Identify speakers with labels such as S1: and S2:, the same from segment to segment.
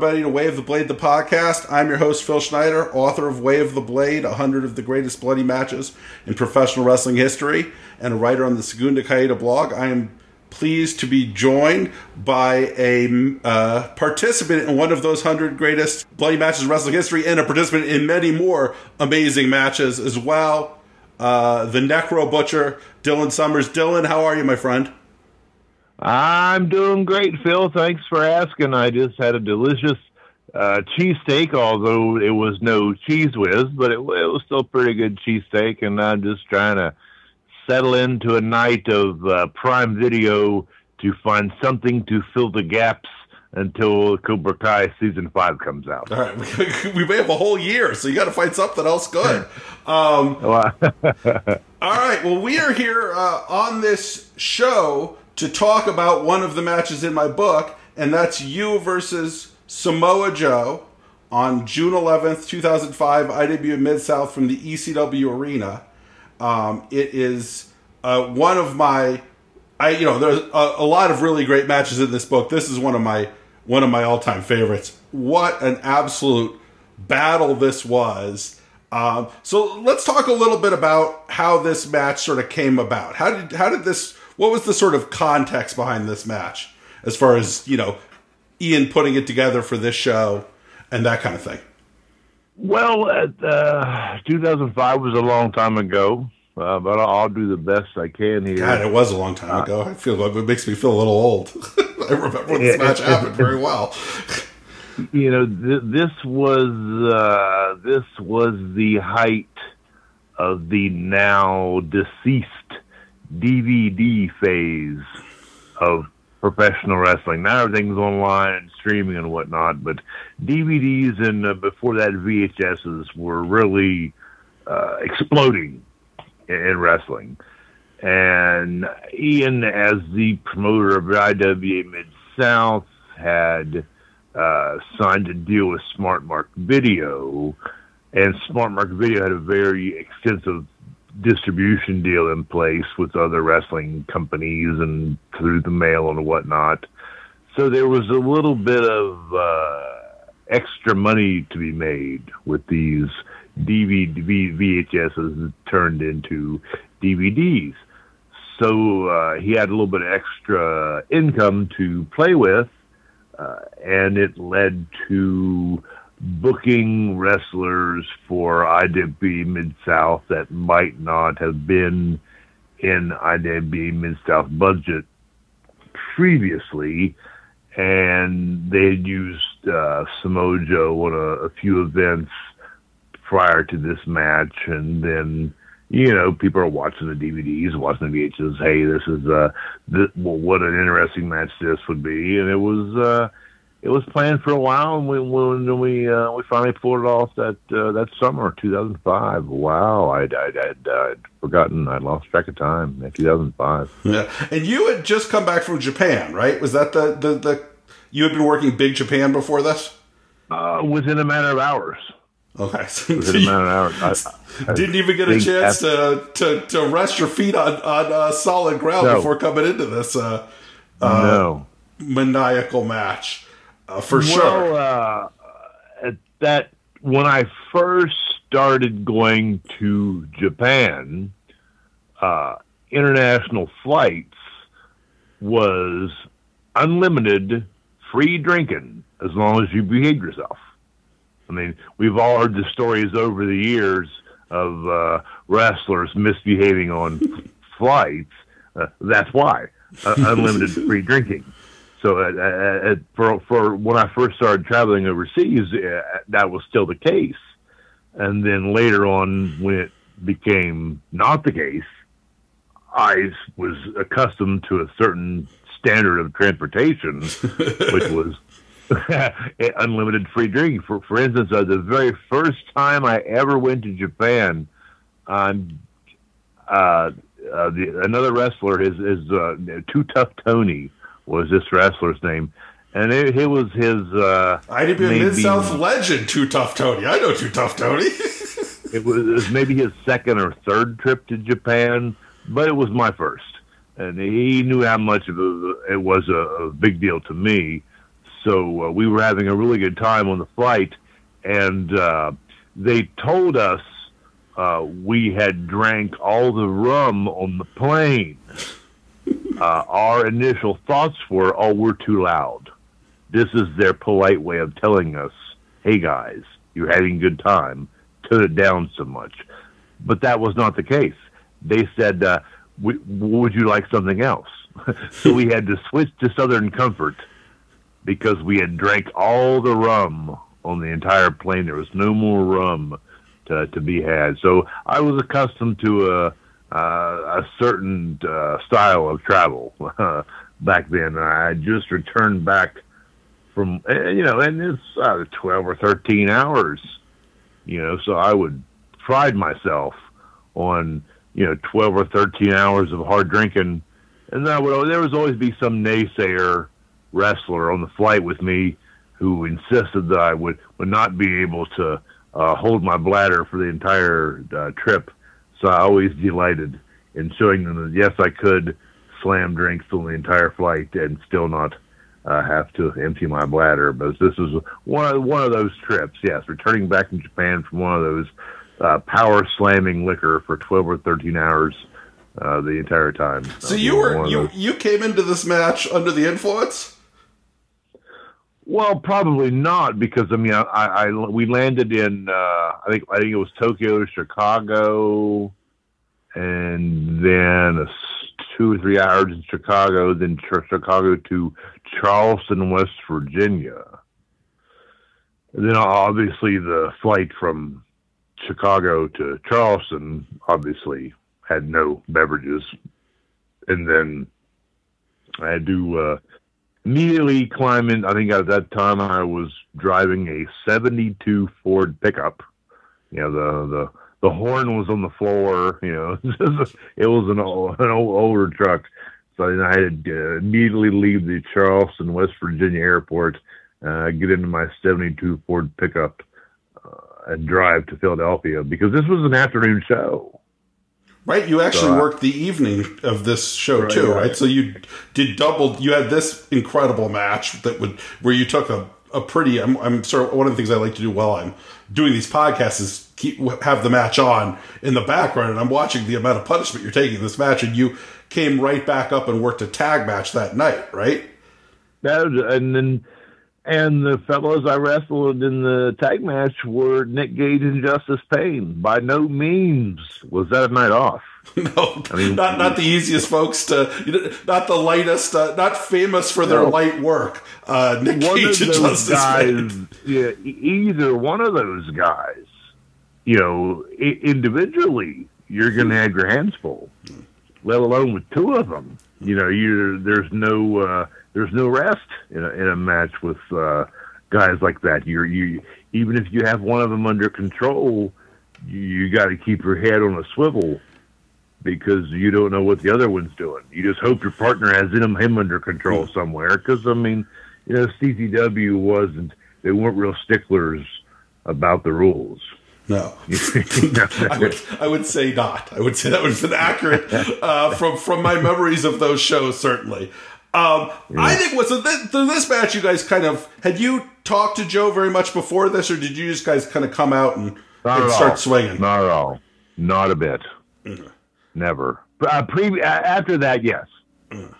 S1: Everybody, to Way of the Blade, the podcast. I'm your host, Phil Schneider, author of Way of the Blade 100 of the Greatest Bloody Matches in Professional Wrestling History, and a writer on the Segunda Caída blog. I am pleased to be joined by a uh, participant in one of those 100 greatest bloody matches in wrestling history and a participant in many more amazing matches as well. Uh, the Necro Butcher, Dylan Summers. Dylan, how are you, my friend?
S2: I'm doing great, Phil. Thanks for asking. I just had a delicious uh, cheesesteak, although it was no Cheez Whiz, but it, it was still pretty good cheesesteak, and I'm just trying to settle into a night of uh, Prime Video to find something to fill the gaps until Cobra Kai season five comes out.
S1: All right, we may have a whole year, so you got to find something else good. Um, all right, well, we are here uh, on this show to talk about one of the matches in my book, and that's you versus Samoa Joe on June 11th, 2005, IWA Mid South from the ECW Arena. Um, it is uh, one of my, I you know, there's a, a, lot of really great matches in this book. This is one of my one of my all time favorites. What an absolute battle this was. Um, so let's talk a little bit about how this match sort of came about. How did how did this what was the sort of context behind this match as far as you know Ian putting it together for this show and that kind of thing?
S2: Well, uh, 2005 was a long time ago, uh, but I'll, I'll, do the best I can here.
S1: God, it was a long time ago. I feel it makes me feel a little old. I remember when this match happened very well.
S2: You know, th- this was uh, this was the height of the now deceased DVD phase of professional wrestling. Now everything's online and streaming and whatnot, but DVDs and uh, before that VHSs were really uh, exploding in, in, wrestling. And Ian, as the promoter of IWA Mid South, had uh, signed a deal with Smart Mark Video, and Smart Mark Video had a very extensive distribution deal in place with other wrestling companies and through the mail and whatnot. So there was a little bit of uh, extra money to be made with these DVD VHSs turned into DVDs. So uh, he had a little bit of extra income to play with, uh, and it led to booking wrestlers for IWA Mid South that might not have been in IWA Mid South budget previously, and they had used uh, Samoa Joe on a, a few events prior to this match, and then you know, people are watching the DVDs, watching the VHS. Hey, this is uh, this, well, what an interesting match this would be, and it was uh, it was planned for a while, and we when we uh, we finally pulled it off that uh, that summer, 2005. Wow, I'd, I'd, I'd, I'd forgotten, I lost track of time. In 2005.
S1: Yeah, and you had just come back from Japan, right? Was that the the, the you had been working Big Japan before this?
S2: Uh, within a matter of hours.
S1: Okay,
S2: so within a matter of hours.
S1: I, I didn't even get a chance to, to to rest your feet on on uh, solid ground no. before coming into this. Uh,
S2: uh no
S1: maniacal match. Uh, for
S2: well,
S1: sure.
S2: Uh, that when I first started going to Japan, uh, international flights was unlimited free drinking as long as you behave yourself. I mean, we've all heard the stories over the years of uh, wrestlers misbehaving on flights. Uh, that's why uh, unlimited free drinking. So uh, uh, uh, for for when I first started traveling overseas, uh, that was still the case, and then later on, when it became not the case, I was accustomed to a certain standard of transportation, which was unlimited free drinking. For for instance, uh, the very first time I ever went to Japan, um, uh, uh, the, another wrestler is is uh, Too Tough Tony was this wrestler's name. And it, it was his. Uh,
S1: I'd be a Mid South legend, Too Tough Tony. I know Too Tough Tony.
S2: it, was, it was maybe his second or third trip to Japan, but it was my first. And he knew how much of a, it was a, a big deal to me. So uh, we were having a really good time on the flight, and uh, they told us uh, we had drank all the rum on the plane. Uh, our initial thoughts were, "Oh, we're too loud." This is their polite way of telling us, "Hey guys, you're having a good time. Tone it down so much." But that was not the case. They said, uh, "Would you like something else?" so we had to switch to Southern Comfort because we had drank all the rum on the entire plane. There was no more rum to, to be had. So I was accustomed to a uh, a certain uh, style of travel uh, back then. I just returned back from you know, and it's uh, twelve or thirteen hours. You know, so I would pride myself on you know twelve or thirteen hours of hard drinking, and that would there was always be some naysayer wrestler on the flight with me who insisted that I would would not be able to uh, hold my bladder for the entire uh, trip. So I always delighted in showing them that yes, I could slam drinks on the entire flight and still not uh, have to empty my bladder. But this was one of one of those trips. Yes, returning back from Japan from one of those uh, power slamming liquor for twelve or thirteen hours. Uh, the entire time.
S1: So you were you you came into this match under the influence.
S2: Well, probably not because I mean, I, I we landed in uh, I think I think it was Tokyo Chicago, and then two or three hours in Chicago, then Chicago to Charleston, West Virginia. And then obviously the flight from Chicago to Charleston obviously had no beverages, and then I had to uh, immediately climbing. I think at that time I was driving a '72 Ford pickup. You know, the the the horn was on the floor. You know, it was an old, an old, older truck. So I had to immediately leave the Charleston, West Virginia airport, uh, get into my '72 Ford pickup, uh, and drive to Philadelphia because this was an afternoon show.
S1: Right, you actually so, uh, worked the evening of this show right, too, right. right? So you did double. You had this incredible match that would where you took a a pretty. I'm, I'm sort of one of the things I like to do while I'm doing these podcasts is keep have the match on in the background, and I'm watching the amount of punishment you're taking in this match, and you came right back up and worked a tag match that night, right?
S2: That was, and then and the fellows I wrestled in the tag match were Nick Gage and Justice Payne. By no means was that a night off.
S1: no, I mean, not not the easiest folks to, not the lightest, uh, not famous for their no. light work. Uh, Nick one Gage and Justice
S2: guys, Payne. Yeah, either one of those guys, you know, individually, you're going to have your hands full. Let alone with two of them. You know, you there's no. Uh, there's no rest in a, in a match with uh, guys like that. You're you even if you have one of them under control, you, you got to keep your head on a swivel because you don't know what the other one's doing. You just hope your partner has him him under control hmm. somewhere. Because I mean, you know, CZW wasn't they weren't real sticklers about the rules.
S1: No, I would I would say not. I would say that was inaccurate uh, from from my memories of those shows. Certainly, um, yeah. I think was so this, this match. You guys kind of had you talked to Joe very much before this, or did you just guys kind of come out and, and start swinging?
S2: Not at all. Not a bit. Mm-hmm. Never. Uh, pre- after that, yes.
S1: Mm-hmm.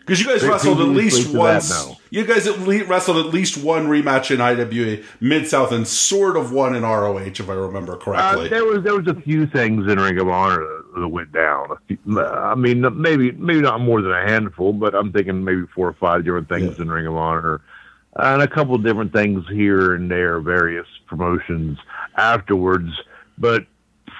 S1: Because you guys wrestled at least once. That, no. You guys at least wrestled at least one rematch in IWA Mid South and sort of one in ROH, if I remember correctly.
S2: Uh, there was there was a few things in Ring of Honor that went down. I mean, maybe maybe not more than a handful, but I'm thinking maybe four or five different things yeah. in Ring of Honor, and a couple of different things here and there, various promotions afterwards. But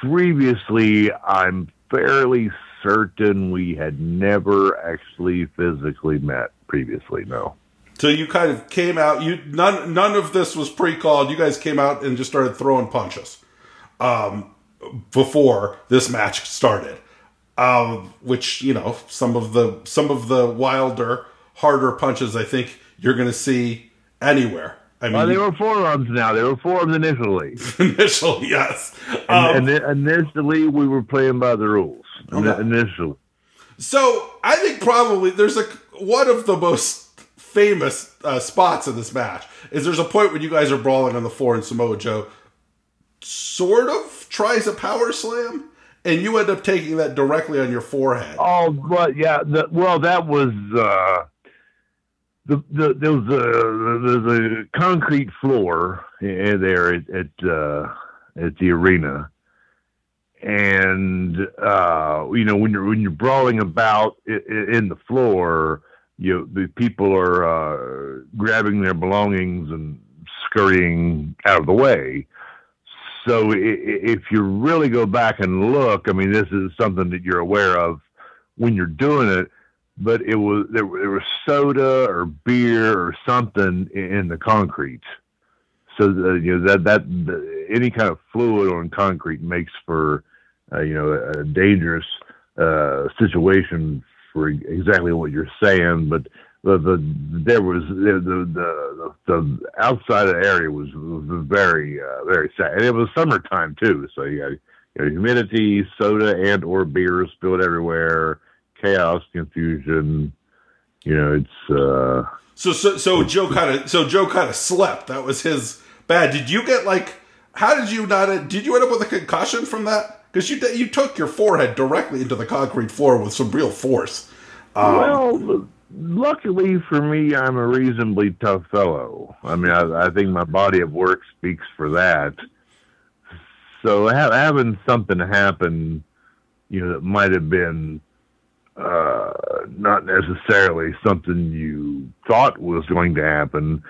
S2: previously, I'm fairly certain we had never actually physically met previously. No.
S1: So you kind of came out. You none none of this was pre-called. You guys came out and just started throwing punches um, before this match started. Um, which you know some of the some of the wilder, harder punches I think you're going to see anywhere. I
S2: mean, well, they were forearms now. They were forearms initially.
S1: initially, yes.
S2: Um, and, and, initially, we were playing by the rules. Okay. Initially.
S1: So I think probably there's a one of the most famous uh, spots in this match is there's a point when you guys are brawling on the floor and Samoa Joe sort of tries a power slam and you end up taking that directly on your forehead.
S2: Oh, but yeah, the, well, that was uh, the, the there was a there's a concrete floor there at at, uh, at the arena, and uh, you know when you're when you're brawling about in the floor, you the people are uh, grabbing their belongings and scurrying out of the way. So if you really go back and look, I mean, this is something that you're aware of when you're doing it. But it was there, there was soda or beer or something in the concrete. So the, you know that that the, any kind of fluid on concrete makes for uh, you know a dangerous uh, situation for exactly what you're saying. But the, the there was the the the, the outside of the area was, was very uh, very sad, and it was summertime too. So you got you know, humidity, soda and or beer spilled everywhere, chaos, confusion. You know, it's uh.
S1: So so so Joe kind of so Joe kind of slept. That was his bad. Did you get like? How did you not? Did you end up with a concussion from that? Because you you took your forehead directly into the concrete floor with some real force.
S2: Um, well luckily for me, I'm a reasonably tough fellow. I mean, I, I think my body of work speaks for that. So ha- having something happen, you know, that might have been uh, not necessarily something you thought was going to happen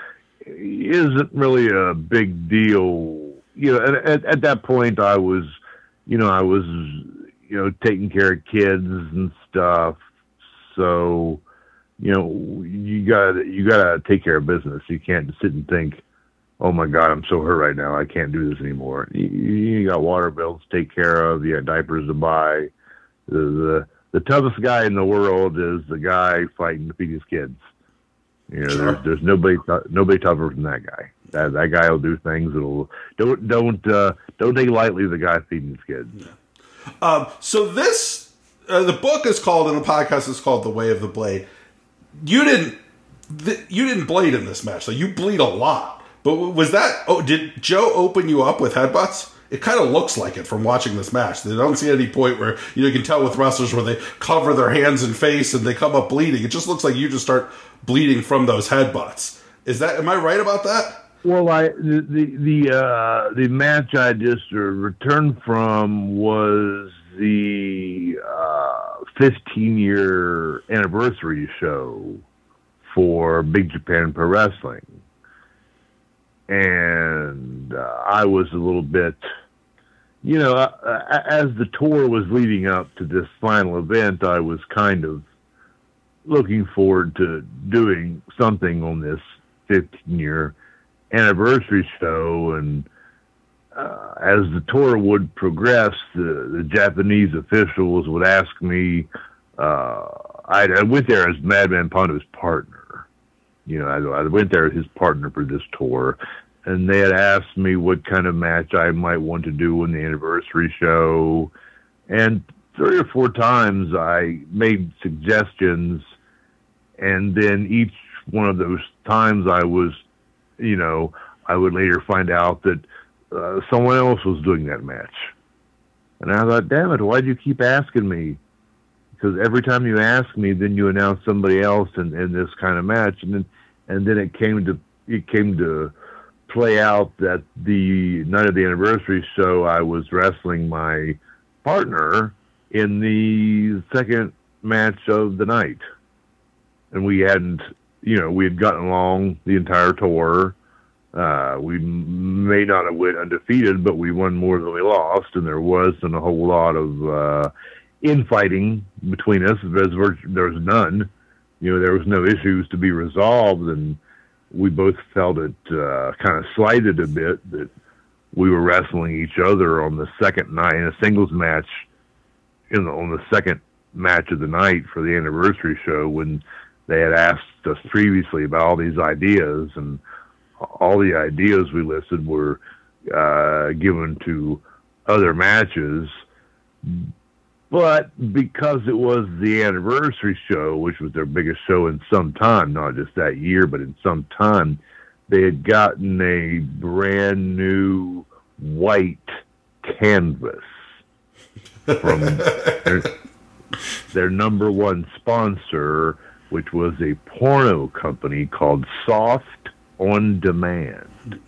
S2: isn't really a big deal. You know, at, at that point, I was, you know, I was, you know, taking care of kids and stuff. So, you know, you got you got to take care of business. You can't sit and think, "Oh my God, I'm so hurt right now. I can't do this anymore." You, you got water bills to take care of. You got diapers to buy. The, the the toughest guy in the world is the guy fighting to feed his kids. You know, sure. there's there's nobody nobody tougher than that guy. That that guy will do things that'll don't don't uh, don't take lightly the guy feeding his kids.
S1: Yeah. Um, so this uh, the book is called and the podcast is called The Way of the Blade you didn't you didn't bleed in this match. So you bleed a lot. But was that? Oh, did Joe open you up with headbutts? It kind of looks like it from watching this match. They don't see any point where you, know, you can tell with wrestlers where they cover their hands and face and they come up bleeding. It just looks like you just start bleeding from those headbutts. Is that? Am I right about that?
S2: Well, I the the the, uh, the match I just returned from was the uh, 15 year anniversary show for Big Japan Pro Wrestling. And uh, I was a little bit, you know, uh, as the tour was leading up to this final event, I was kind of looking forward to doing something on this 15 year anniversary show. And uh, as the tour would progress, the, the Japanese officials would ask me. Uh, I, I went there as Madman Pondo's partner. You know, I, I went there as his partner for this tour, and they had asked me what kind of match I might want to do in the anniversary show, and three or four times I made suggestions, and then each one of those times I was, you know, I would later find out that uh, someone else was doing that match. And I thought, damn it, why do you keep asking me? Because every time you ask me, then you announce somebody else in, in this kind of match, and then and then it came to it came to play out that the night of the anniversary show, I was wrestling my partner in the second match of the night, and we hadn't, you know, we had gotten along the entire tour uh, we may not have went undefeated, but we won more than we lost, and there wasn't a whole lot of uh, infighting between us. There was none. You know, there was no issues to be resolved, and we both felt it uh, kind of slighted a bit that we were wrestling each other on the second night in a singles match in the, on the second match of the night for the anniversary show when they had asked us previously about all these ideas and all the ideas we listed were uh, given to other matches. But because it was the anniversary show, which was their biggest show in some time, not just that year, but in some time, they had gotten a brand new white canvas from their, their number one sponsor, which was a porno company called Soft On Demand. I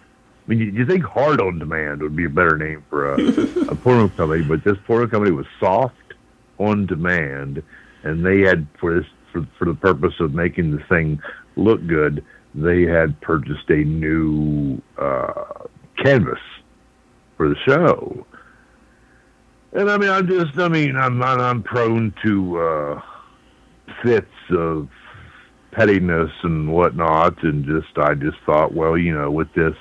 S2: mean, you, you think Hard On Demand would be a better name for a, a porno company, but this porno company was Soft On Demand, and they had for this for, for the purpose of making the thing look good, they had purchased a new uh, canvas for the show. And I mean, I'm just, I mean, I'm I'm prone to uh, fits of pettiness and whatnot, and just I just thought, well, you know, with this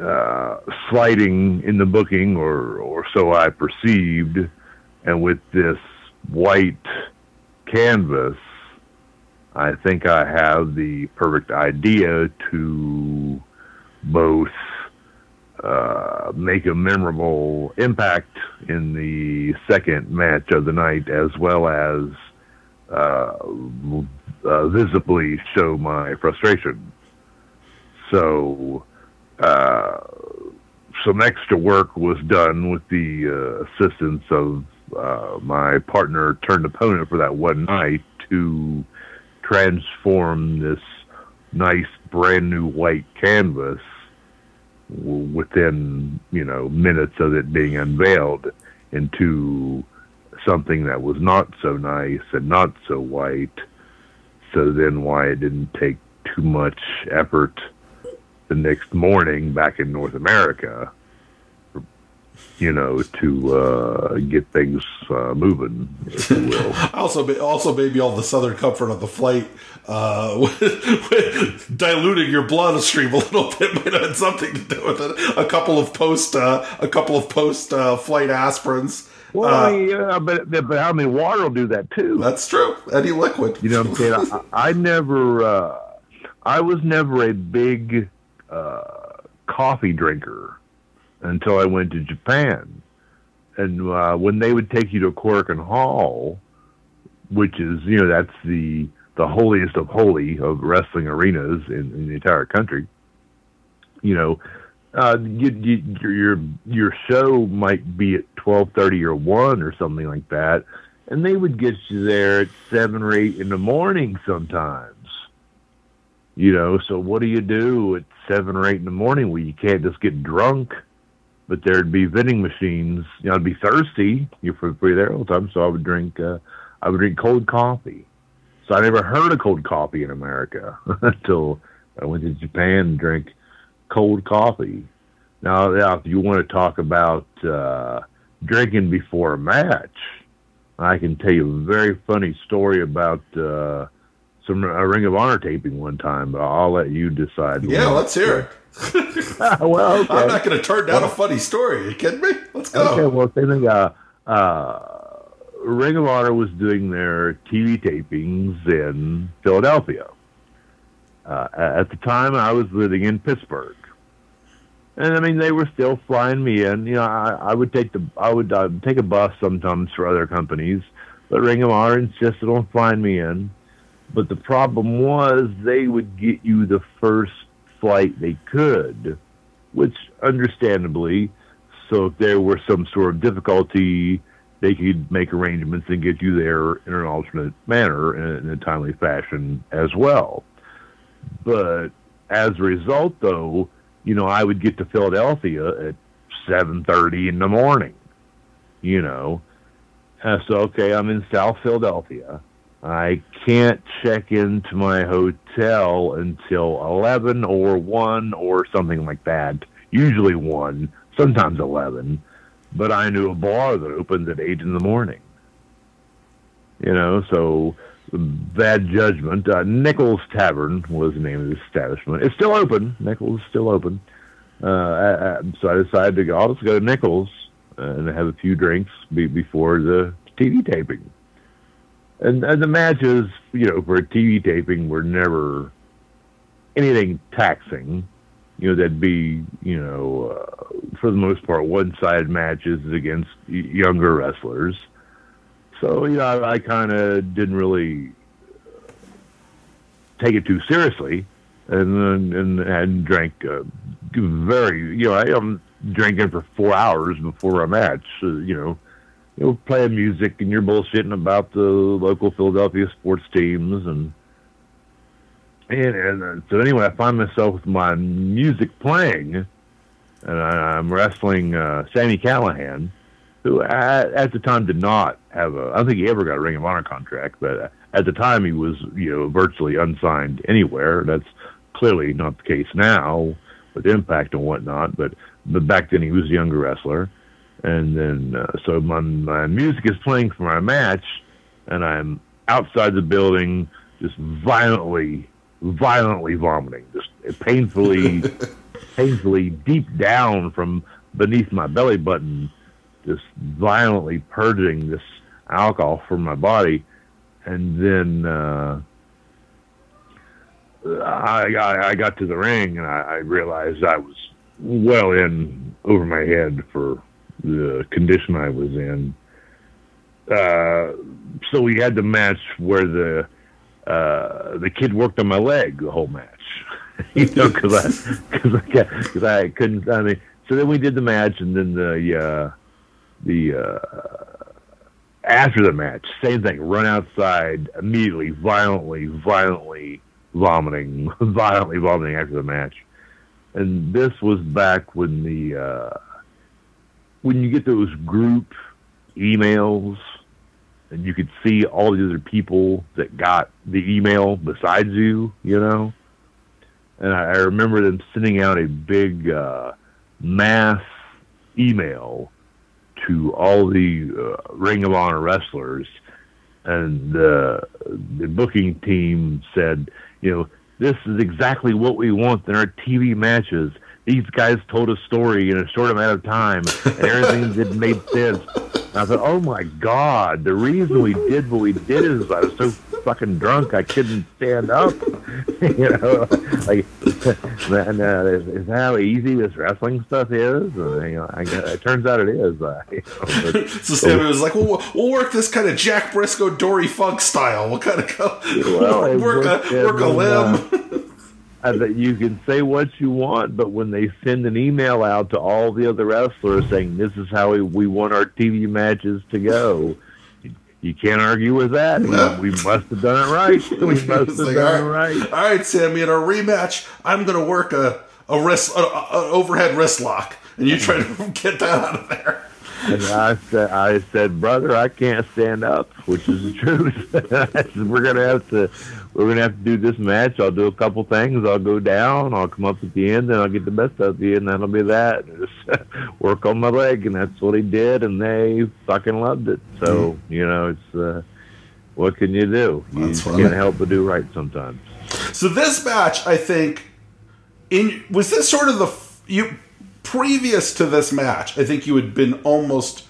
S2: uh, sliding in the booking, or or so I perceived, and with this white canvas, I think I have the perfect idea to both uh, make a memorable impact in the second match of the night, as well as uh, uh, visibly show my frustration. So, uh, some extra work was done with the uh, assistance of uh, my partner turned opponent for that one night to transform this nice brand new white canvas within you know minutes of it being unveiled into something that was not so nice and not so white so then why it didn't take too much effort the next morning back in North America you know, to uh, get things uh, moving, if you will.
S1: also, also maybe all the southern comfort of the flight, uh, with, with diluting your bloodstream a little bit might have something to do with it. A couple of post, uh, a couple of post uh, flight aspirins.
S2: Well, uh, yeah, but but I mean, water will do that too.
S1: That's true. Any liquid.
S2: You know what I'm saying? I, I never, I was never a big coffee drinker until I went to Japan. And uh, when they would take you to Korakuen Hall, which is you know that's the the holiest of holy of wrestling arenas in, in the entire country, you know, uh, you, you, your your show might be at twelve thirty or one or something like that, and they would get you there at seven or eight in the morning sometimes. You know, so what do you do at seven or eight in the morning where you can't just get drunk? but there'd be vending machines. You know, I'd be thirsty. You're free there all the time, so I would drink. Uh, I would drink cold coffee. So I never heard of cold coffee in America until I went to Japan and drank cold coffee. Now, now, if you want to talk about uh, drinking before a match, I can tell you a very funny story about uh, some a Ring of Honor taping one time, but I'll let you decide.
S1: Yeah, let's hear it.
S2: well, okay.
S1: I'm not going to turn down a funny story. Are you kidding me? Let's go.
S2: Okay, well, same thing. Uh, uh, Ring of Honor was doing their TV tapings in Philadelphia. Uh, at the time, I was living in Pittsburgh, and I mean they were still flying me in. You know, I, I would take the I would uh, take a bus sometimes for other companies, but Ring of Honor insisted on flying me in. But the problem was they would get you the first flight they could, which understandably, so if there were some sort of difficulty, they could make arrangements and get you there in an alternate manner in, in a timely fashion as well. But as a result, though, you know, I would get to Philadelphia at seven thirty in the morning. You know, uh, so okay, I'm in South Philadelphia. I can't check into my hotel until 11 or 1 or something like that. Usually 1, sometimes 11. But I knew a bar that opens at 8 in the morning. You know, so bad judgment. Uh, Nichols Tavern was the name of the establishment. It's still open. Nichols is still open. Uh, I, I, so I decided to go, I'll just go to Nichols and have a few drinks be, before the TV taping and, and the matches, you know, for a TV taping were never anything taxing. You know, that'd be, you know, uh, for the most part, one-sided matches against younger wrestlers. So you know, I, I kind of didn't really take it too seriously, and then and and drank uh, very. You know, I am drinking for four hours before a match. Uh, you know, you know, playing music and you're bullshitting about the local Philadelphia sports teams and. And, and uh, so anyway, I find myself with my music playing, and I, I'm wrestling uh, Sami Callihan, who at, at the time did not have a. I don't think he ever got a Ring of Honor contract, but at the time he was, you know, virtually unsigned anywhere. That's clearly not the case now with Impact and whatnot. But but back then he was a younger wrestler, and then uh, so my my music is playing for my match, and I'm outside the building, just violently, violently vomiting, just painfully, painfully deep down from beneath my belly button just violently purging this alcohol from my body, and then uh, I, got, I got to the ring and I, I realized I was well in over my head for the condition I was in. Uh, so we had the match where the uh, the kid worked on my leg the whole match, you know, because I because I, cause I couldn't. I mean, so then we did the match, and then the uh, the uh, after the match, same thing. Run outside immediately, violently, violently vomiting, violently vomiting after the match. And this was back when the uh, when you get those group emails and you could see all the other people that got the email besides you, you know. And I, remember them sending out a big uh, mass email to all the uh, Ring of Honor wrestlers, and uh, the booking team said, you know, this is exactly what we want in our TV matches. These guys told a story in a short amount of time, and everything that made sense. And I said, oh my God, the reason we did what we did is I was so fucking drunk I couldn't stand up. you know, like, and, uh, is, is that how easy this wrestling stuff is? Uh, you know, I it turns out it is. Uh, you know,
S1: but, so Sami was like, well, we'll work this kind of Jack Brisco, Dory Funk style. We'll kind of go, well, work, a, work a limb.
S2: Uh, that you can say what you want, but when they send an email out to all the other wrestlers saying this is how we, we want our TV matches to go, you can't argue with that. No. We must have done it right. We must have like, done
S1: it
S2: right.
S1: All right, Sami. In our rematch, I'm going to work a a wrist, a, a overhead wrist lock, and you try to get that out of there.
S2: And I said, I said, brother, I can't stand up, which is the truth. we're gonna have to, we're gonna have to do this match. I'll do a couple things. I'll go down. I'll come up at the end, and I'll get the best of you, and that'll be that. Just work on my leg, and that's what he did, and they fucking loved it. So mm. you know, it's uh, what can you do? You can't help but do right sometimes.
S1: So this match, I think, in was this sort of the you previous to this match, I think you had been almost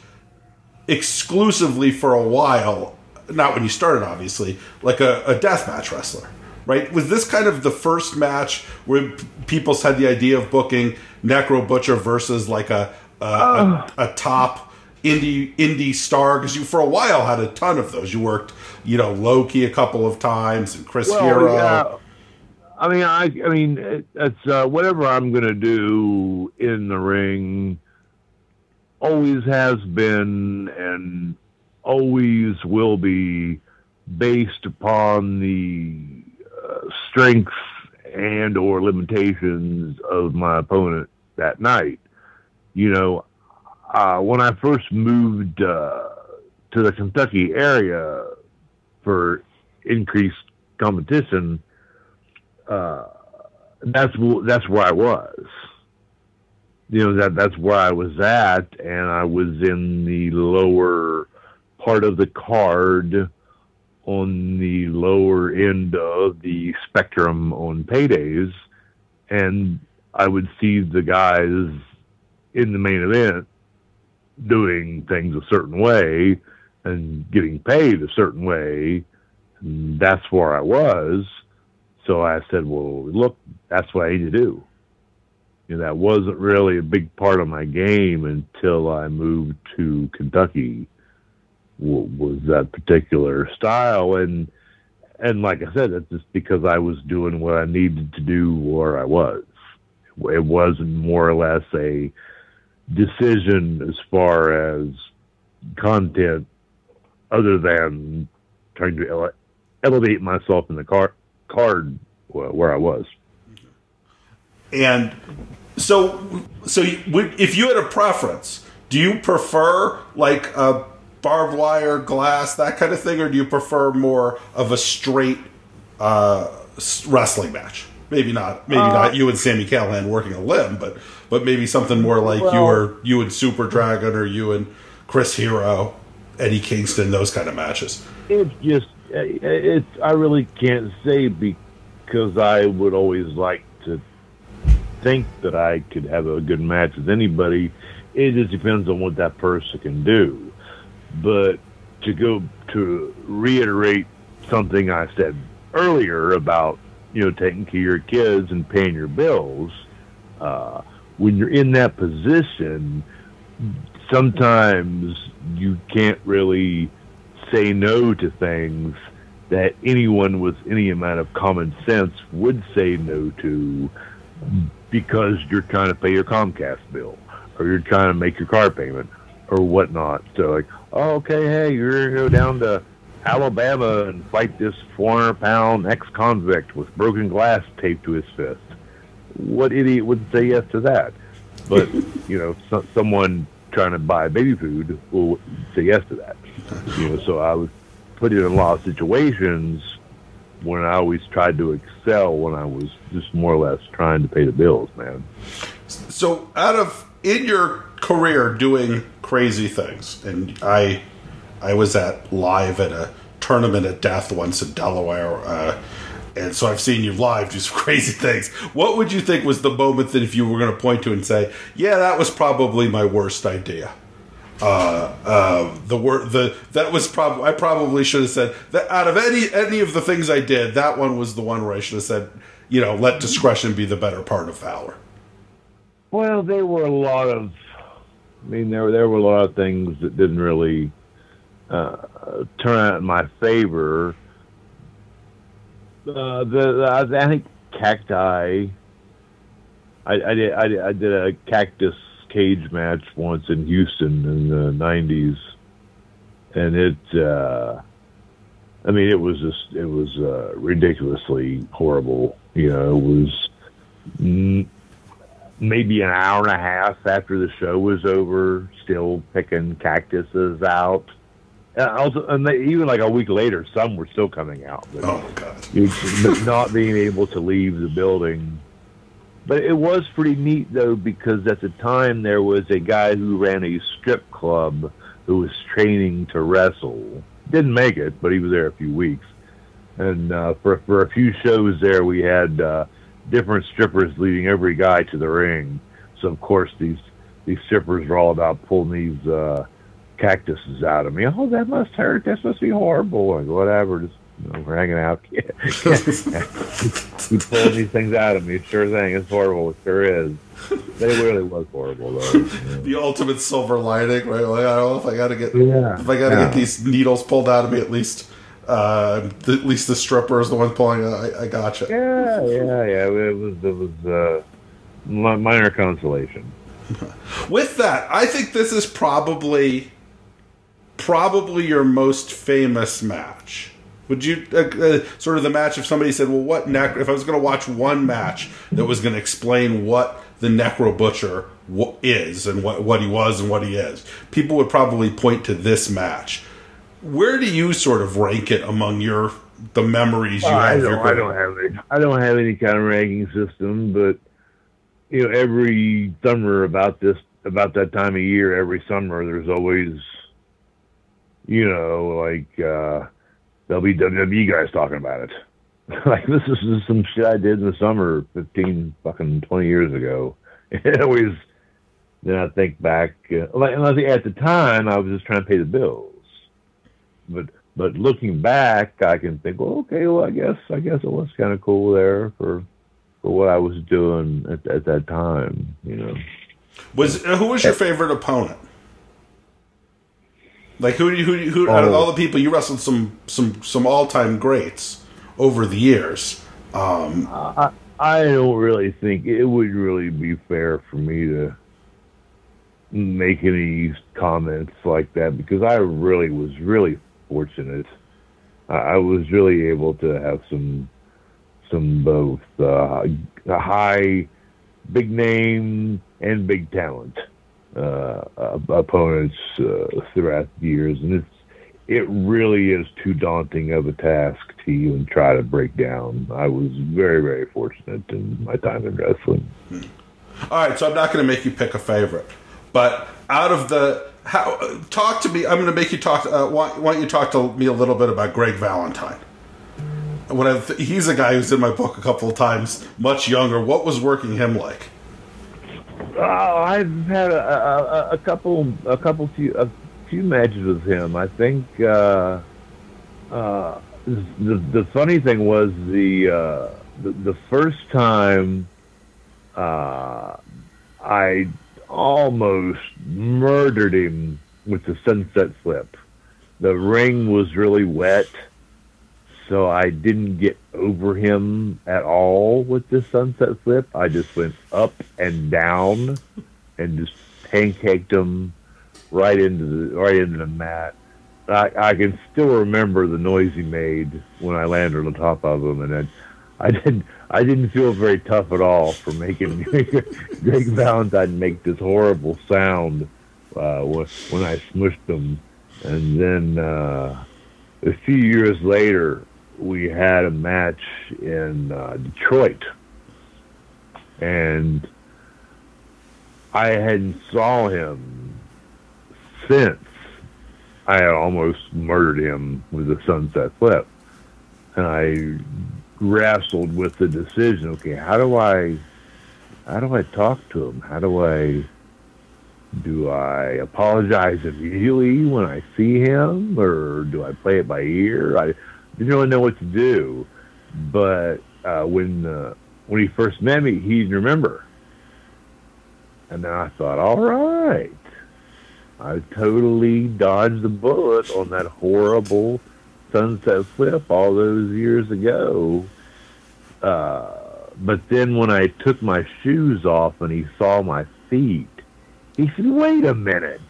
S1: exclusively for a while, not when you started, obviously, like a, a deathmatch wrestler, right? Was this kind of the first match where people had the idea of booking Necro Butcher versus like a a, oh. a, a top indie indie star? Because you for a while had a ton of those. You worked, you know, Low Ki a couple of times and Chris well, Hero. Yeah.
S2: I mean, I, I mean, it's uh, whatever I'm going to do in the ring. Always has been and always will be based upon the uh, strengths and or limitations of my opponent that night. You know, uh, when I first moved uh, to the Kentucky area for increased competition uh, that's that's where I was. You know that that's where I was at, and I was in the lower part of the card on the lower end of the spectrum on paydays, and I would see the guys in the main event doing things a certain way and getting paid a certain way. And that's where I was. So I said, well, look, that's what I need to do. You know, that wasn't really a big part of my game until I moved to Kentucky. Was that particular style, and and like I said, it's just because I was doing what I needed to do where I was. It wasn't more or less a decision as far as content, other than trying to ele- elevate myself in the car- card where I was.
S1: And so, so if you had a preference, do you prefer like a barbed wire, glass, that kind of thing, or do you prefer more of a straight uh, wrestling match? Maybe not, maybe uh, not you and Sami Callihan working a limb, but but maybe something more like well, you or you and Super Dragon or you and Chris Hero, Eddie Kingston, those kind of matches.
S2: It's just it's I really can't say because I would always like to think that I could have a good match with anybody. It just depends on what that person can do. But to go to reiterate something I said earlier about you know taking care of your kids and paying your bills, uh, when you're in that position, sometimes you can't really say no to things that anyone with any amount of common sense would say no to because you're trying to pay your Comcast bill or you're trying to make your car payment or whatnot. So like, oh, okay, hey, you're gonna go down to Alabama and fight this 400 pound ex convict with broken glass taped to his fist. What idiot would say yes to that? But you know, so, someone trying to buy baby food will say yes to that. You know, so I was put in a lot of situations when I always tried to excel when I was just more or less trying to pay the bills, man.
S1: So, out of in your career doing crazy things, and I, I was at live at a tournament at Death once in Delaware, uh, and so I've seen you live do some crazy things. What would you think was the moment that if you were going to point to and say, "Yeah, that was probably my worst idea"? uh, uh, the word the that was probably I probably should have said that out of any any of the things I did, that one was the one where I should have said, you know, let discretion be the better part of valor.
S2: Well, there were a lot of, I mean, there there were a lot of things that didn't really uh, turn out in my favor. Uh, the, the I think cacti. I, I did I, I did a cactus cage match once in Houston in the '90s, and it. Uh, I mean, it was just it was uh, ridiculously horrible. You know, it was maybe an hour and a half after the show was over, still picking cactuses out. And also, and they, even like a week later, some were still coming out.
S1: But, oh God!
S2: but not being able to leave the building but it was pretty neat though because at the time there was a guy who ran a strip club who was training to wrestle. Didn't make it, but he was there a few weeks. And uh, for for a few shows there, we had uh, different strippers leading every guy to the ring. So of course these these strippers are all about pulling these uh, cactuses out of me. Oh, that must hurt. That must be horrible. Like whatever. Just you know, we're hanging out. he pulled these things out of me. Sure thing. It's horrible. It sure is. It really was horrible, though.
S1: Yeah. the ultimate silver lining, right? Like, I don't know if I got to get yeah. if I got to yeah. get these needles pulled out of me. At least, uh, at least the stripper is the one pulling. It. I, I gotcha.
S2: Yeah, yeah, yeah. It was it was uh, minor consolation.
S1: With that, I think this is probably probably your most famous match. Would you uh, uh, sort of the match if somebody said, "Well, what neck?" If I was going to watch one match that was going to explain what the Necro Butcher is and what what he was and what he is, people would probably point to this match. Where do you sort of rank it among your the memories you uh, have?
S2: I don't, I don't have any. I don't have any kind of ranking system, but you know, every summer about this about that time of year, every summer there's always, you know, like. uh there'll be WWE guys talking about it. like this is some shit I did in the summer, fifteen fucking twenty years ago. It always. Then I think back, uh, like, and I think at the time I was just trying to pay the bills, but but looking back, I can think, well, okay, well, I guess I guess it was kind of cool there for for what I was doing at, at that time, you know.
S1: Was who was your favorite opponent? Like who? Who? Who? Oh. Out of all the people you wrestled, some some some all time greats over the years. Um,
S2: I, I don't really think it would really be fair for me to make any comments like that because I really was really fortunate. I was really able to have some some both uh, high, big name and big talent uh, opponents uh, throughout the years, and it's it really is too daunting of a task to even try to break down. I was very very fortunate in my time in wrestling.
S1: All right, so I'm not going to make you pick a favorite, but out of the how talk to me. I'm going to make you talk. Uh, why, why don't you talk to me a little bit about Greg Valentine? When I, he's a guy who's in my book a couple of times, much younger. What was working him like?
S2: Oh, I've had a, a, a couple, a couple few, a few matches with him. I think uh, uh, the the funny thing was the uh, the, the first time uh, I almost murdered him with the sunset flip. The ring was really wet so I didn't get over him at all with the sunset flip. I just went up and down and just pancaked him right into the right into the mat. I, I can still remember the noise he made when I landed on top of him, and then I didn't I didn't feel very tough at all for making Greg Valentine make this horrible sound uh, when, I smushed him, and then uh, a few years later, we had a match in uh, Detroit, and I hadn't saw him since. I had almost murdered him with the sunset flip, and I wrestled with the decision. Okay, how do I, how do I talk to him? How do I? Do I apologize immediately when I see him, or do I play it by ear? I didn't really know what to do. But uh, when uh, when he first met me, he didn't remember. And then I thought, all right, I totally dodged the bullet on that horrible sunset flip all those years ago. Uh, but then when I took my shoes off and he saw my feet, he said, wait a minute.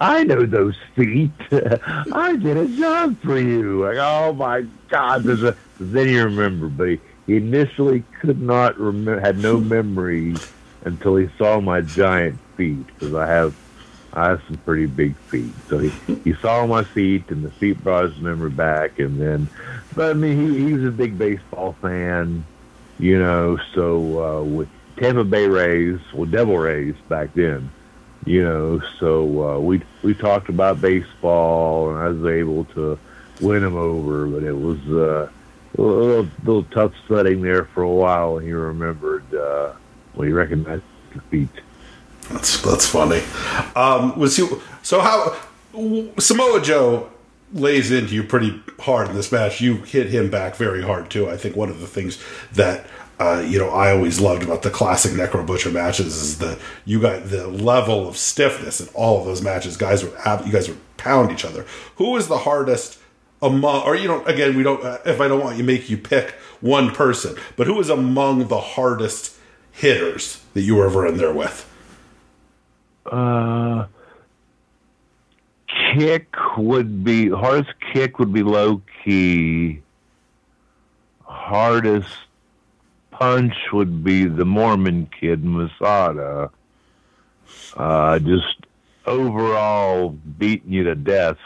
S2: I know those feet. I did a job for you. Like, oh my God. There's a, then you remember, but he, he initially could not remember, had no memory until he saw my giant feet because I have, I have some pretty big feet. So he, he saw my feet and the feet brought his memory back. And then, but I mean, he, he was a big baseball fan, you know, so, uh, with Tampa Bay Rays, well, Devil Rays back then you know. So uh, we we talked about baseball, and I was able to win him over, but it was uh, a little, little tough sledding there for a while. And he remembered uh, when he recognized defeat.
S1: That's that's funny. Um, was he so how Samoa Joe lays into you pretty hard in this match. You hit him back very hard too. I think one of the things that uh, you know, I always loved about the classic Necro Butcher matches is the you got the level of stiffness in all of those matches. Guys were you guys were pound each other. Who was the hardest among, or you know, again, we don't. Uh, if I don't want you make you pick one person, but who was among the hardest hitters that you were ever in there with?
S2: Uh, kick would be hardest. Kick would be Low Ki. Hardest punch would be the Mormon kid Masada. Uh, just overall beating you to death,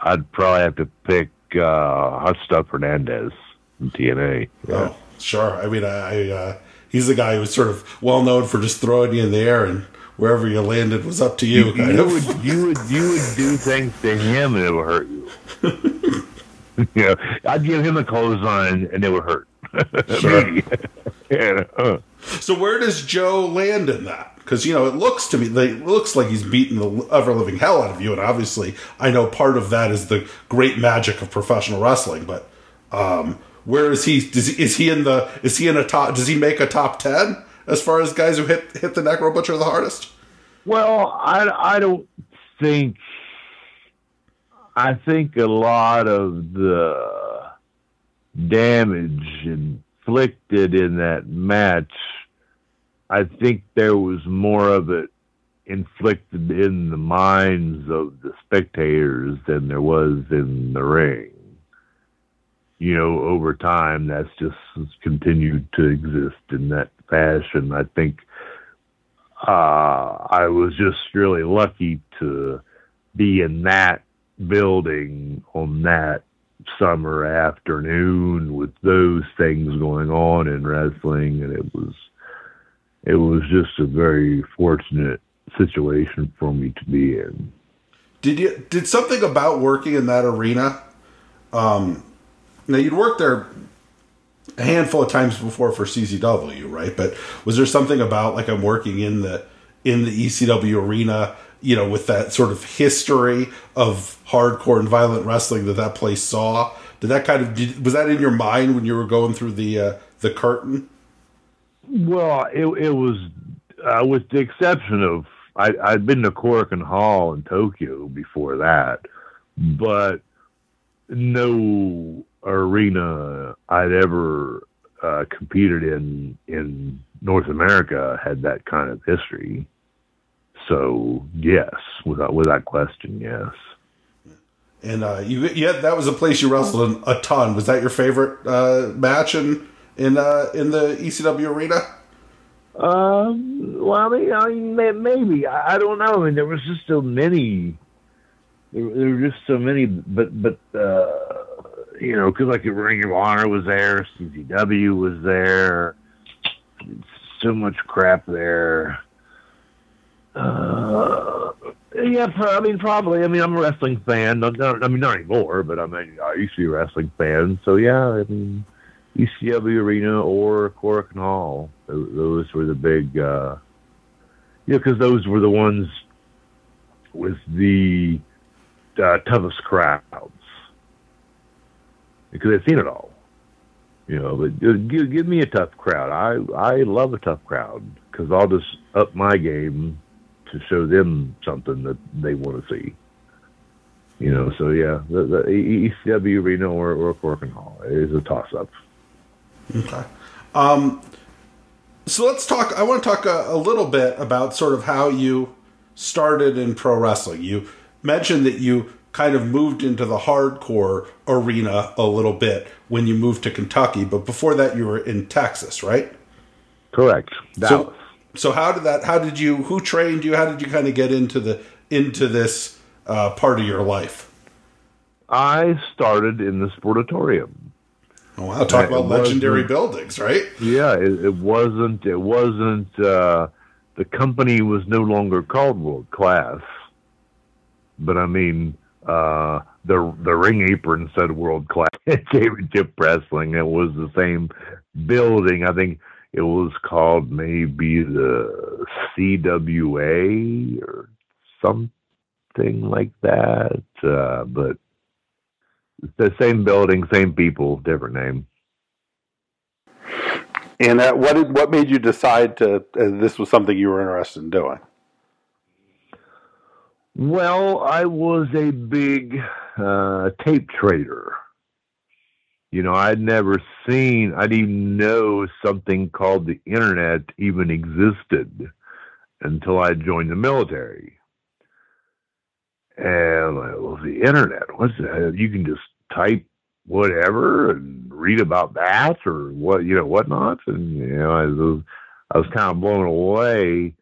S2: I'd probably have to pick uh, Hot Stuff Hernandez from TNA.
S1: Yeah. Oh, sure. I mean, I, uh, he's the guy who's sort of well known for just throwing you in the air and wherever you landed was up to you.
S2: You, you would you would you would do things to him and it would hurt you. you know, I'd give him a clothesline and it would hurt.
S1: Sure. yeah. So where does Joe land in that? Because you know it looks to me, it looks like he's beating the ever living hell out of you, and obviously I know part of that is the great magic of professional wrestling. But um, where is he? Does he? Is he in the? Is he in a top? Does he make a top ten as far as guys who hit hit the Necro Butcher the hardest?
S2: Well, I I don't think I think a lot of the damage inflicted in that match, I think there was more of it inflicted in the minds of the spectators than there was in the ring. You know, over time, that's just continued to exist in that fashion. I think uh, I was just really lucky to be in that building on that summer afternoon with those things going on in wrestling and it was it was just a very fortunate situation for me to be in.
S1: Did you did something about working in that arena? Um, now you'd worked there a handful of times before for CZW, right? But was there something about like I'm working in the in the ECW arena, you know, with that sort of history of hardcore and violent wrestling that that place saw? Did that kind of did, was that in your mind when you were going through the uh, the curtain?
S2: Well, it it was uh, with the exception of I, I'd been to Korakuen Hall in Tokyo before that, but no arena I'd ever uh, competed in in North America had that kind of history. So yes, without without question, yes.
S1: And uh, you, yeah, that was a place you wrestled in a ton. Was that your favorite uh, match in in uh, in the ECW arena?
S2: Um, well, I mean, I mean, maybe I don't know. I mean, there was just so many. There, there were just so many, but but uh, you know, because like Ring of Honor was there, CZW was there, so much crap there. Uh, yeah, I mean, probably. I mean, I'm a wrestling fan. Not, not, I mean, not anymore, but I mean, I used to be a wrestling fan. So yeah, I mean, ECW Arena or Korakuen Hall. Those were the big, uh, know, because those were the ones with the uh, toughest crowds. Because they've seen it all. You know, but give, give me a tough crowd. I I love a tough crowd because I'll just up my game to show them something that they want to see. You know, so yeah, the, the ECW Arena or, or Korakuen Hall is a toss up.
S1: Okay. Um, so let's talk. I want to talk a, a, little bit about sort of how you started in pro wrestling. You mentioned that you kind of moved into the hardcore arena a little bit when you moved to Kentucky, but before that, you were in Texas, right?
S2: Correct.
S1: So, so how did that? How did you? Who trained you? How did you kind of get into the into this uh, part of your life?
S2: I started in the sportatorium.
S1: Oh, wow! Talk about legendary buildings, right?
S2: Yeah, it, it wasn't. It wasn't. Uh, the company was no longer called World Class, but I mean, uh, the the ring apron said World Class Championship Wrestling. It was the same building. I think it was called maybe the CWA or something like that. Uh, but the same building, same people, different name.
S1: And uh, what did, what made you decide to uh, this was something you were interested in doing?
S2: Well, I was a big uh, tape trader. You know, I'd never seen, I didn't even know something called the internet even existed until I joined the military. And like, well, the internet, what's that? You can just type whatever and read about that or what you know whatnot and you know I was I was kind of blown away.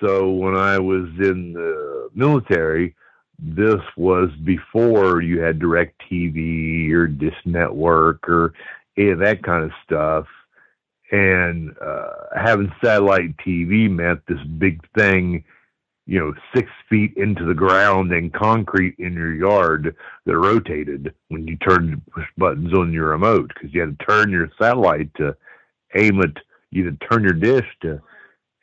S2: So when I was in the military, this was before you had direct TV or Dish Network or any of that kind of stuff. And uh, having satellite TV meant this big thing you know, six feet into the ground and concrete in your yard that rotated when you turned push buttons on your remote because you had to turn your satellite to aim it, you had to turn your dish to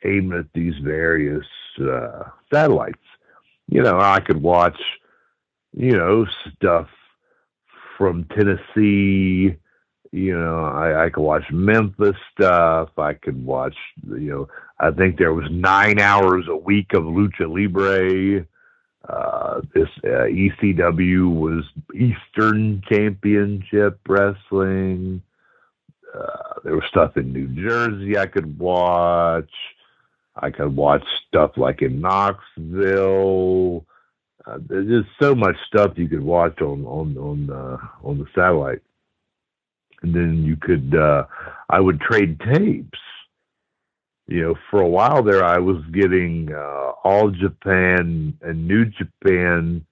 S2: aim at these various uh, satellites. You know, I could watch, you know, stuff from Tennessee. You know, I, I could watch Memphis stuff. I could watch, you know, I think there was nine hours a week of lucha libre. Uh, this uh, ECW was Eastern Championship Wrestling. Uh, there was stuff in New Jersey I could watch. I could watch stuff like in Knoxville. Uh, there's just so much stuff you could watch on on on uh, on the satellite, and then you could. Uh, I would trade tapes. You know, for a while there, I was getting uh, All Japan and New Japan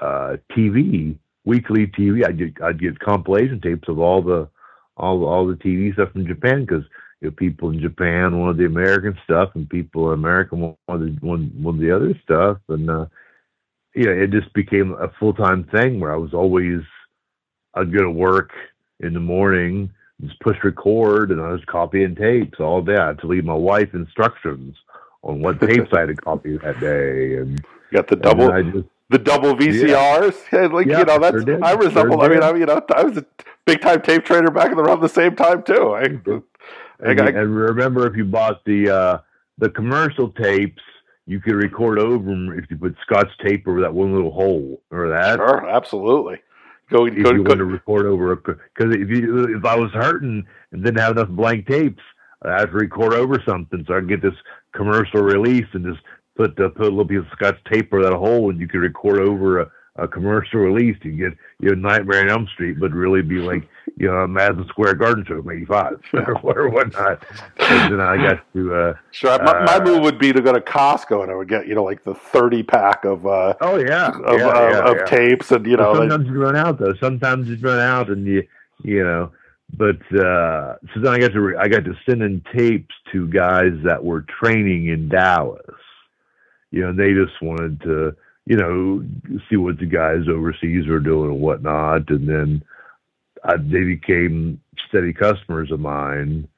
S2: uh, TV, weekly TV. I'd get I'd get compilation tapes of all the all all the TV stuff from Japan because you know, people in Japan wanted the American stuff, and people in America wanted one one of the other stuff, and uh, you know, it just became a full time thing where I was always I'd go to work in the morning, just push record, and I was copying tapes all day. I had to leave my wife instructions on what tapes I had to copy that day, and
S3: you got the double. Just, the double VCRs, yeah. like yeah, you know, that's sure I resemble. Sure I mean, I mean, you know, I was a big time tape trader back in the around the same time too. I,
S2: and, I, and remember, if you bought the uh, the commercial tapes, you could record over them if you put scotch tape over that one little hole. Remember that?
S3: Sure, absolutely. Go,
S2: if
S3: go,
S2: you go. to record over because if you if I was hurting and didn't have enough blank tapes, I have to record over something so I can get this commercial release and just put uh, put a little piece of scotch tape over that hole and you could record over a, a commercial release. You get you know Nightmare on Elm Street, but really be like you know Madison Square Garden show from '85 or whatnot. And then I got to. Uh,
S3: sure, my, my, uh, move would be to go to Costco and I would get you know like the 30 pack of. Uh,
S2: oh yeah,
S3: of,
S2: yeah,
S3: yeah, of yeah. tapes and you know.
S2: sometimes like, you run out though. Sometimes you run out and you you know. But uh, so then I got to re- I got to send in tapes to guys that were training in Dallas. You know, they just wanted to you know, see what the guys overseas were doing and whatnot. And then I, they became steady customers of mine.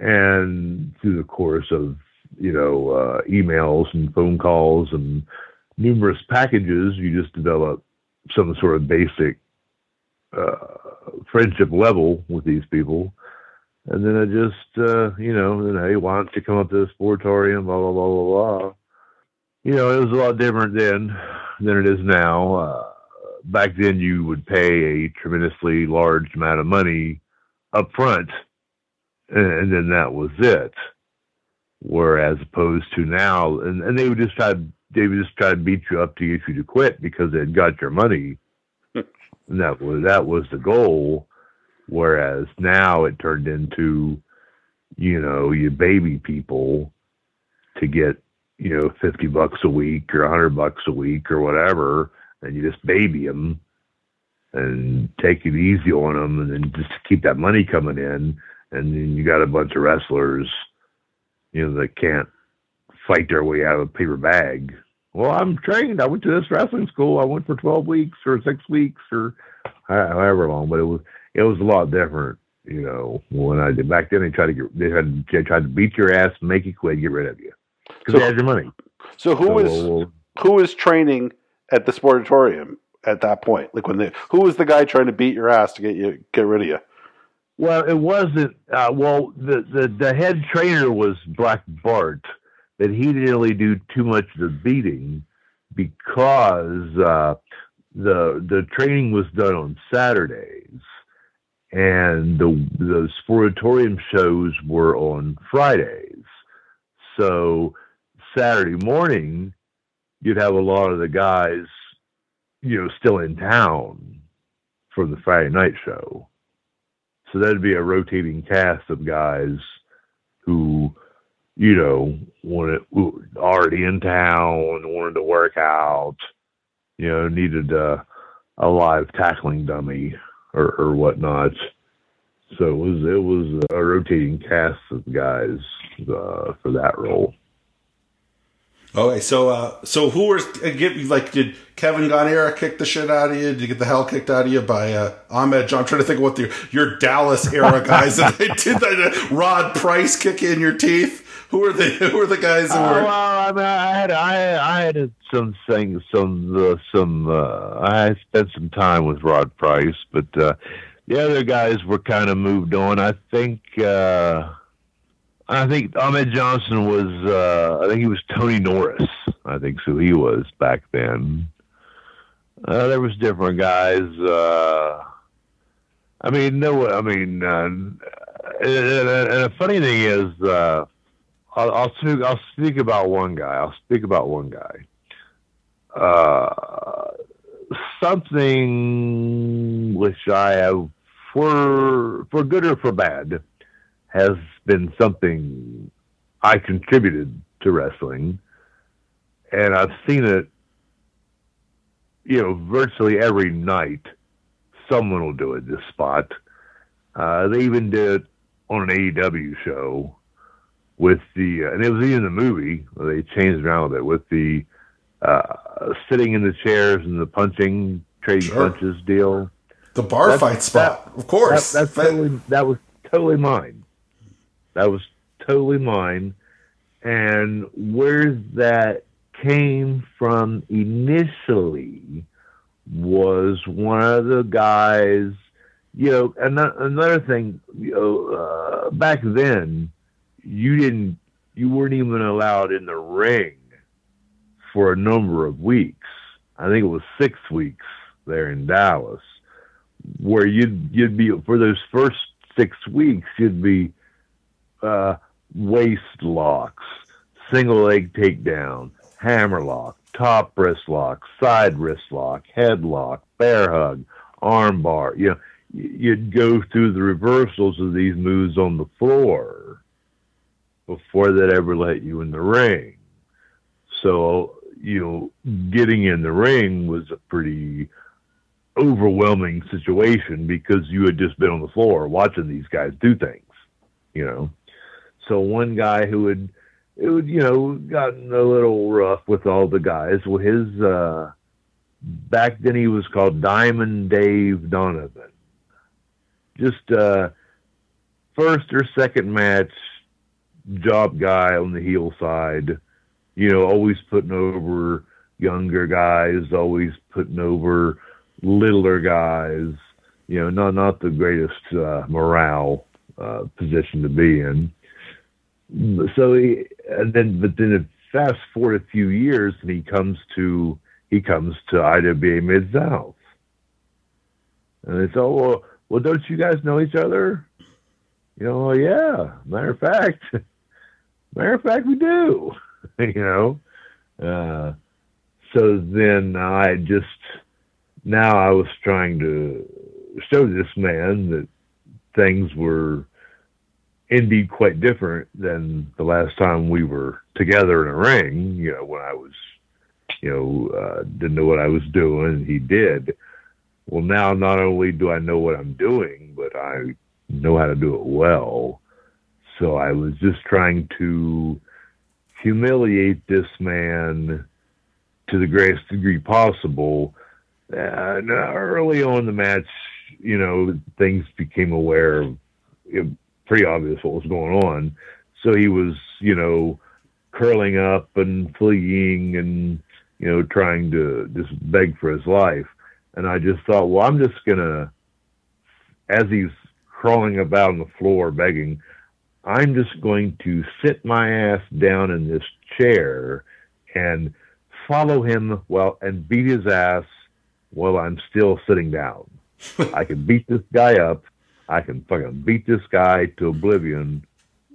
S2: And through the course of, you know, uh, emails and phone calls and numerous packages, you just develop some sort of basic uh, friendship level with these people. And then I just, uh, you know, then, hey, why don't you come up to the sportatorium, blah, blah, blah, blah, blah you know, it was a lot different then than it is now. Uh, back then, you would pay a tremendously large amount of money up front, and, and then that was it. Whereas opposed to now, and, and they would just try, they would just try to beat you up to get you to quit because they'd got your money. and that was that was the goal. Whereas now it turned into, you know, you baby people to get you know, 50 bucks a week or 100 bucks a week or whatever, and you just baby them and take it easy on them and then just keep that money coming in. And then you got a bunch of wrestlers, you know, that can't fight their way out of a paper bag. Well, I'm trained. I went to this wrestling school. I went for 12 weeks or six weeks or however long, but it was, it was a lot different. You know, when I did back then, they tried to get, they had, they tried to beat your ass, make you quit, get rid of you because so, they had your money.
S3: So who so, is well, who is training at the sportatorium at that point? Like when they who was the guy trying to beat your ass to get you get rid of you?
S2: Well, it wasn't. Uh, well, the, the the head trainer was Black Bart, but he didn't really do too much of the beating because uh, the the training was done on Saturdays, and the the sportatorium shows were on Fridays. So Saturday morning, you'd have a lot of the guys, you know, still in town for the Friday night show. So that'd be a rotating cast of guys who, you know, wanted already in town, wanted to work out, you know, needed a, a live tackling dummy or, or whatnot. So it was it was a rotating cast of guys uh, for that role.
S1: Okay, so uh, so who was uh, like did Kevin Von Erich kick the shit out of you? Did you get the hell kicked out of you by uh, Ahmed John? I'm trying to think of what the your Dallas era guys that they did that Rod Price kick in your teeth. Who are the who are the guys that were?
S2: Uh, well, I mean, I had I I had some things some uh, some uh, I spent some time with Rod Price, but uh, the other guys were kind of moved on. I think uh, I think Ahmed Johnson was. Uh, I think he was Tony Norris. I think so. He was back then. Uh, there was different guys. Uh, I mean, no. I mean, uh, and, the funny thing is, uh, I'll, I'll speak. I'll speak about one guy. I'll speak about one guy. Uh, something which I have, for for good or for bad, has been something I contributed to wrestling, and I've seen it, you know, virtually every night. Someone will do it. This spot. Uh, they even did it on an AEW show with the, uh, and it was even the movie. Where they changed around a bit with the uh, sitting in the chairs and the punching, trading sure. punches deal.
S1: The bar that's, fight spot, that, of course.
S2: That, that's totally, that was totally mine. That was totally mine. And where that came from initially was one of the guys, you know, and another thing, you know, uh, back then, you didn't, you weren't even allowed in the ring for a number of weeks. I think it was six weeks there in Dallas, where you'd you'd be for those first six weeks you'd be uh, waist locks, single leg takedown, hammer lock, top wrist lock, side wrist lock, head lock, bear hug, arm bar. You know, you'd go through the reversals of these moves on the floor before they'd ever let you in the ring. So, you know, getting in the ring was a pretty overwhelming situation because you had just been on the floor watching these guys do things, you know. So one guy who had, it would, you know, gotten a little rough with all the guys. Well, his, uh, back then he was called Diamond Dave Donovan. Just, uh, first or second match job guy on the heel side, you know, always putting over younger guys, always putting over littler guys, you know, not, not the greatest, uh, morale, uh, position to be in so he, and then but then it fast forward a few years and he comes to he comes to IWA Mid South, and it's oh well, well don't you guys know each other? You know, well, yeah. Matter of fact, matter of fact, we do. you know, uh, so then I just now I was trying to show this man that things were indeed quite different than the last time we were together in a ring. You know, when I was, you know, uh, didn't know what I was doing, he did. Well, now not only do I know what I'm doing, but I know how to do it well. So I was just trying to humiliate this man to the greatest degree possible. And early on in the match, you know, things became aware of pretty obvious what was going on. So he was, you know, curling up and fleeing and, you know, trying to just beg for his life. And I just thought, well, I'm just going to, as he's crawling about on the floor begging, I'm just going to sit my ass down in this chair and follow him well and beat his ass while I'm still sitting down. I can beat this guy up I can fucking beat this guy to oblivion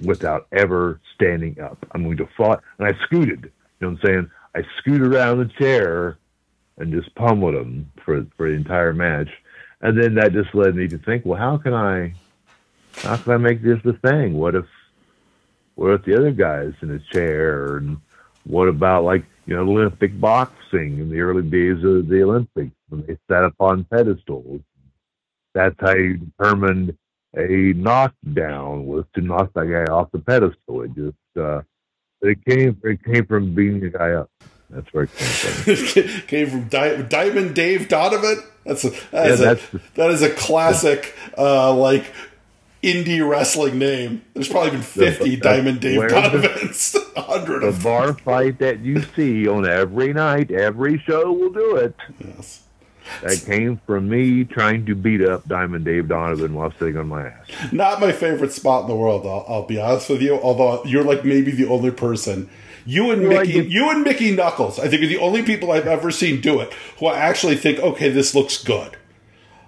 S2: without ever standing up. I'm going to fight. And I scooted. You know what I'm saying? I scooted around the chair and just pummeled him for for the entire match. And then that just led me to think, well, how can I, how can I make this the thing? What if, what if the other guy's in a chair? And what about like you know Olympic boxing in the early days of the Olympics when they sat up on pedestals? That's how you determined a knockdown was to knock that guy off the pedestal. It just uh, it came it came from beating the guy up. That's where it came
S1: from. came from Di- Diamond Dave Donovan. That's a, that, yeah, is a that is a classic uh, like indie wrestling name. There's probably been fifty the, Diamond Dave Donovans. hundred
S2: of the bar fight that you see on every night, every show will do it.
S1: Yes.
S2: That came from me trying to beat up Diamond Dave Donovan while sitting on my ass.
S1: Not my favorite spot in the world. I'll, I'll be honest with you. Although you're like maybe the only person. You and Mickey, you and Mickey Knuckles, I think are the only people I've ever seen do it who I actually think, okay, this looks good.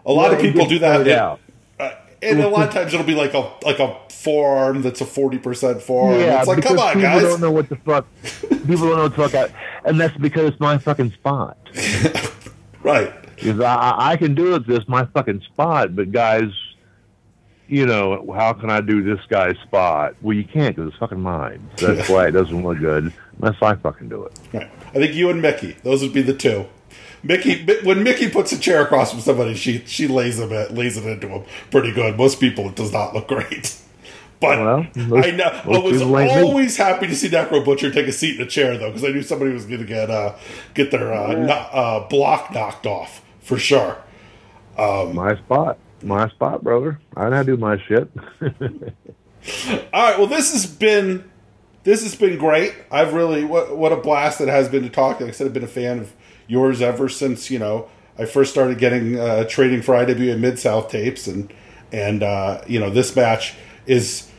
S1: A lot of people do that. Yeah. Uh, and a lot of times it'll be like a like a forearm that's a forty percent forearm. Yeah, it's like, come on,
S2: people
S1: guys.
S2: People don't know what the fuck. people don't know what the fuck. I, and that's because it's my fucking spot.
S1: right.
S2: Because I, I can do it. This my fucking spot, but guys, you know, how can I do this guy's spot? Well, you can't because it's fucking mine. So that's why it doesn't look good unless I fucking do it.
S1: Right. I think you and Mickey, those would be the two. Mickey, when Mickey puts a chair across from somebody, she she lays them lays it into them pretty good. Most people, it does not look great. But well, most, I know I was always happy to see Necro Butcher take a seat in a chair though, because I knew somebody was going to get uh, get their uh, yeah. no, uh, block knocked off for sure.
S2: Um, my spot, my spot, brother. I know do my shit.
S1: all right. Well, this has been this has been great. I've really what what a blast it has been to talk. Like I said, I've been a fan of yours ever since you know I first started getting uh, trading for IWA Mid South tapes, and and uh, you know this match is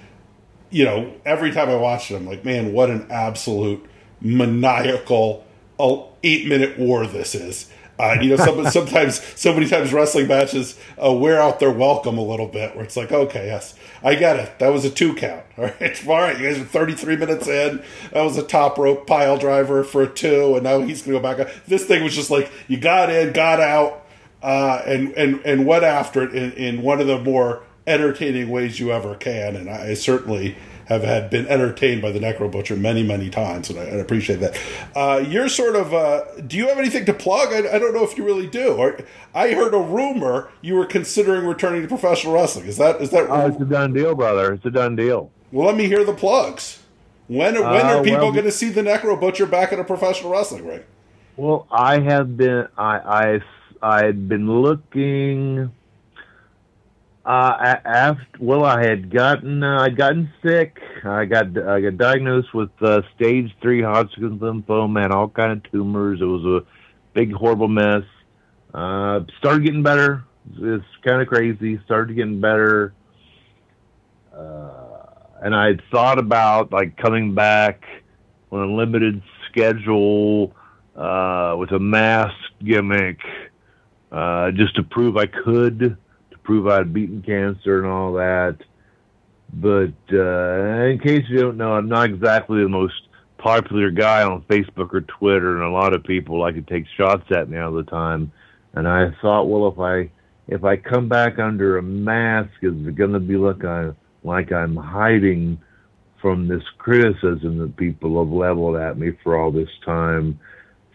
S1: you know every time I watch it, I'm like, man, what an absolute maniacal eight minute war this is. Uh, you know, some, sometimes so many times wrestling matches uh, wear out their welcome a little bit, where it's like, okay, yes, I get it. That was a two count. All right, all right. You guys are 33 minutes in. That was a top rope pile driver for a two, and now he's going to go back. up. This thing was just like you got in, got out, uh, and and and went after it in, in one of the more entertaining ways you ever can. And I certainly have had been entertained by the Necro Butcher many, many times, and I, I appreciate that. Uh, you're sort of. Uh, do you have anything to plug? I, I, don't know if you really do. Or, I heard a rumor you were considering returning to professional wrestling. Is that is that?
S2: Oh, it's a done deal, brother. It's a done deal.
S1: Well, let me hear the plugs. When when are uh, people well, going to see the Necro Butcher back in a professional wrestling ring?
S2: Well, I have been. I I I'd been looking uh, after, well, I had gotten uh, I'd gotten sick. I got I got diagnosed with uh, stage three Hodgkin's lymphoma and all kind of tumors. It was a big horrible mess. Uh, started getting better. It's kind of crazy. Started getting better. Uh, and I had thought about like coming back on a limited schedule uh, with a mask gimmick, uh, just to prove I could prove I'd beaten cancer and all that. But uh, in case you don't know, I'm not exactly the most popular guy on Facebook or Twitter, and a lot of people like to take shots at me all the time. And I thought, well, if I if I come back under a mask, is it going to be like I like I'm hiding from this criticism that people have leveled at me for all this time?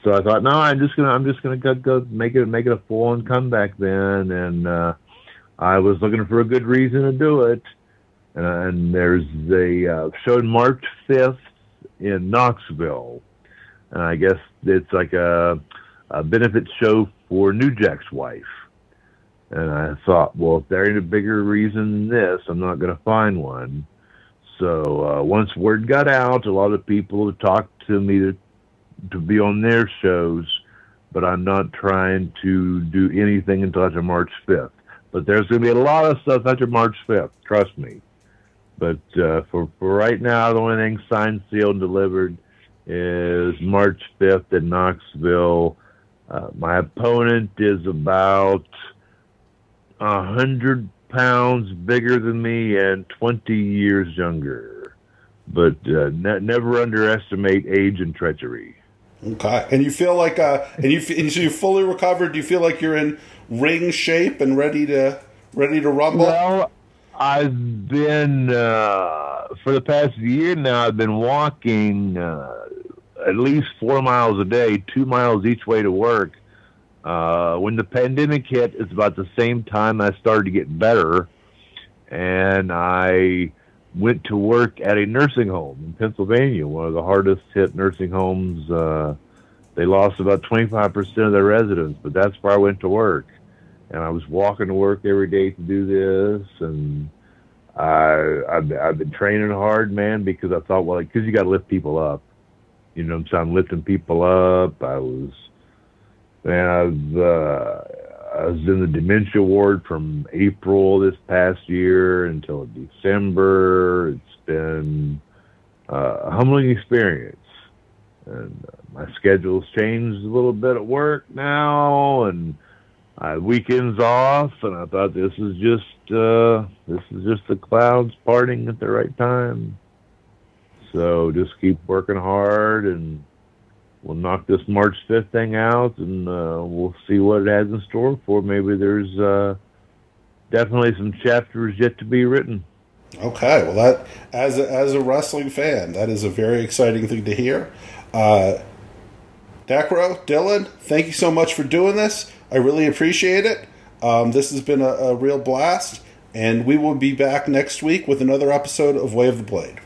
S2: So I thought, no, I'm just gonna I'm just gonna go, go make it make it a full on comeback then, and uh, I was looking for a good reason to do it. And there's the uh, show March 5th in Knoxville. And I guess it's like a, a benefit show for New Jack's wife. And I thought, well, if there ain't a bigger reason than this, I'm not going to find one. So uh, once word got out, a lot of people talked to me to, to be on their shows, but I'm not trying to do anything until after March 5th. But there's going to be a lot of stuff after March 5th. Trust me. But uh, for for right now, the only thing signed, sealed, and delivered is March 5th in Knoxville. Uh, my opponent is about a hundred pounds bigger than me and 20 years younger. But uh, ne- never underestimate age and treachery.
S1: Okay, and you feel like, uh, and you and so you fully recovered. Do you feel like you're in ring shape and ready to ready to rumble?
S2: Well, I've been uh, for the past year now. I've been walking uh, at least four miles a day, two miles each way to work. Uh, when the pandemic hit, it's about the same time I started to get better, and I went to work at a nursing home in Pennsylvania, one of the hardest hit nursing homes. Uh, they lost about 25% of their residents, but that's where I went to work and I was walking to work every day to do this, and I I've, I've been training hard, man, because I thought, well, because you got to lift people up, you know, what I'm saying, lifting people up. I was and I've uh, I was in the dementia ward from April this past year until December. It's been uh, a humbling experience, and uh, my schedule's changed a little bit at work now, and I have weekends off, and I thought this is just uh, this is just the clouds parting at the right time. So just keep working hard and we'll knock this March 5th thing out and uh, we'll see what it has in store for. Maybe there's uh, definitely some chapters yet to be written.
S1: Okay, well, that as a, as a wrestling fan, that is a very exciting thing to hear. Uh, Necro, Dylan, thank you so much for doing this. I really appreciate it. Um, this has been a, a real blast, and we will be back next week with another episode of Way of the Blade.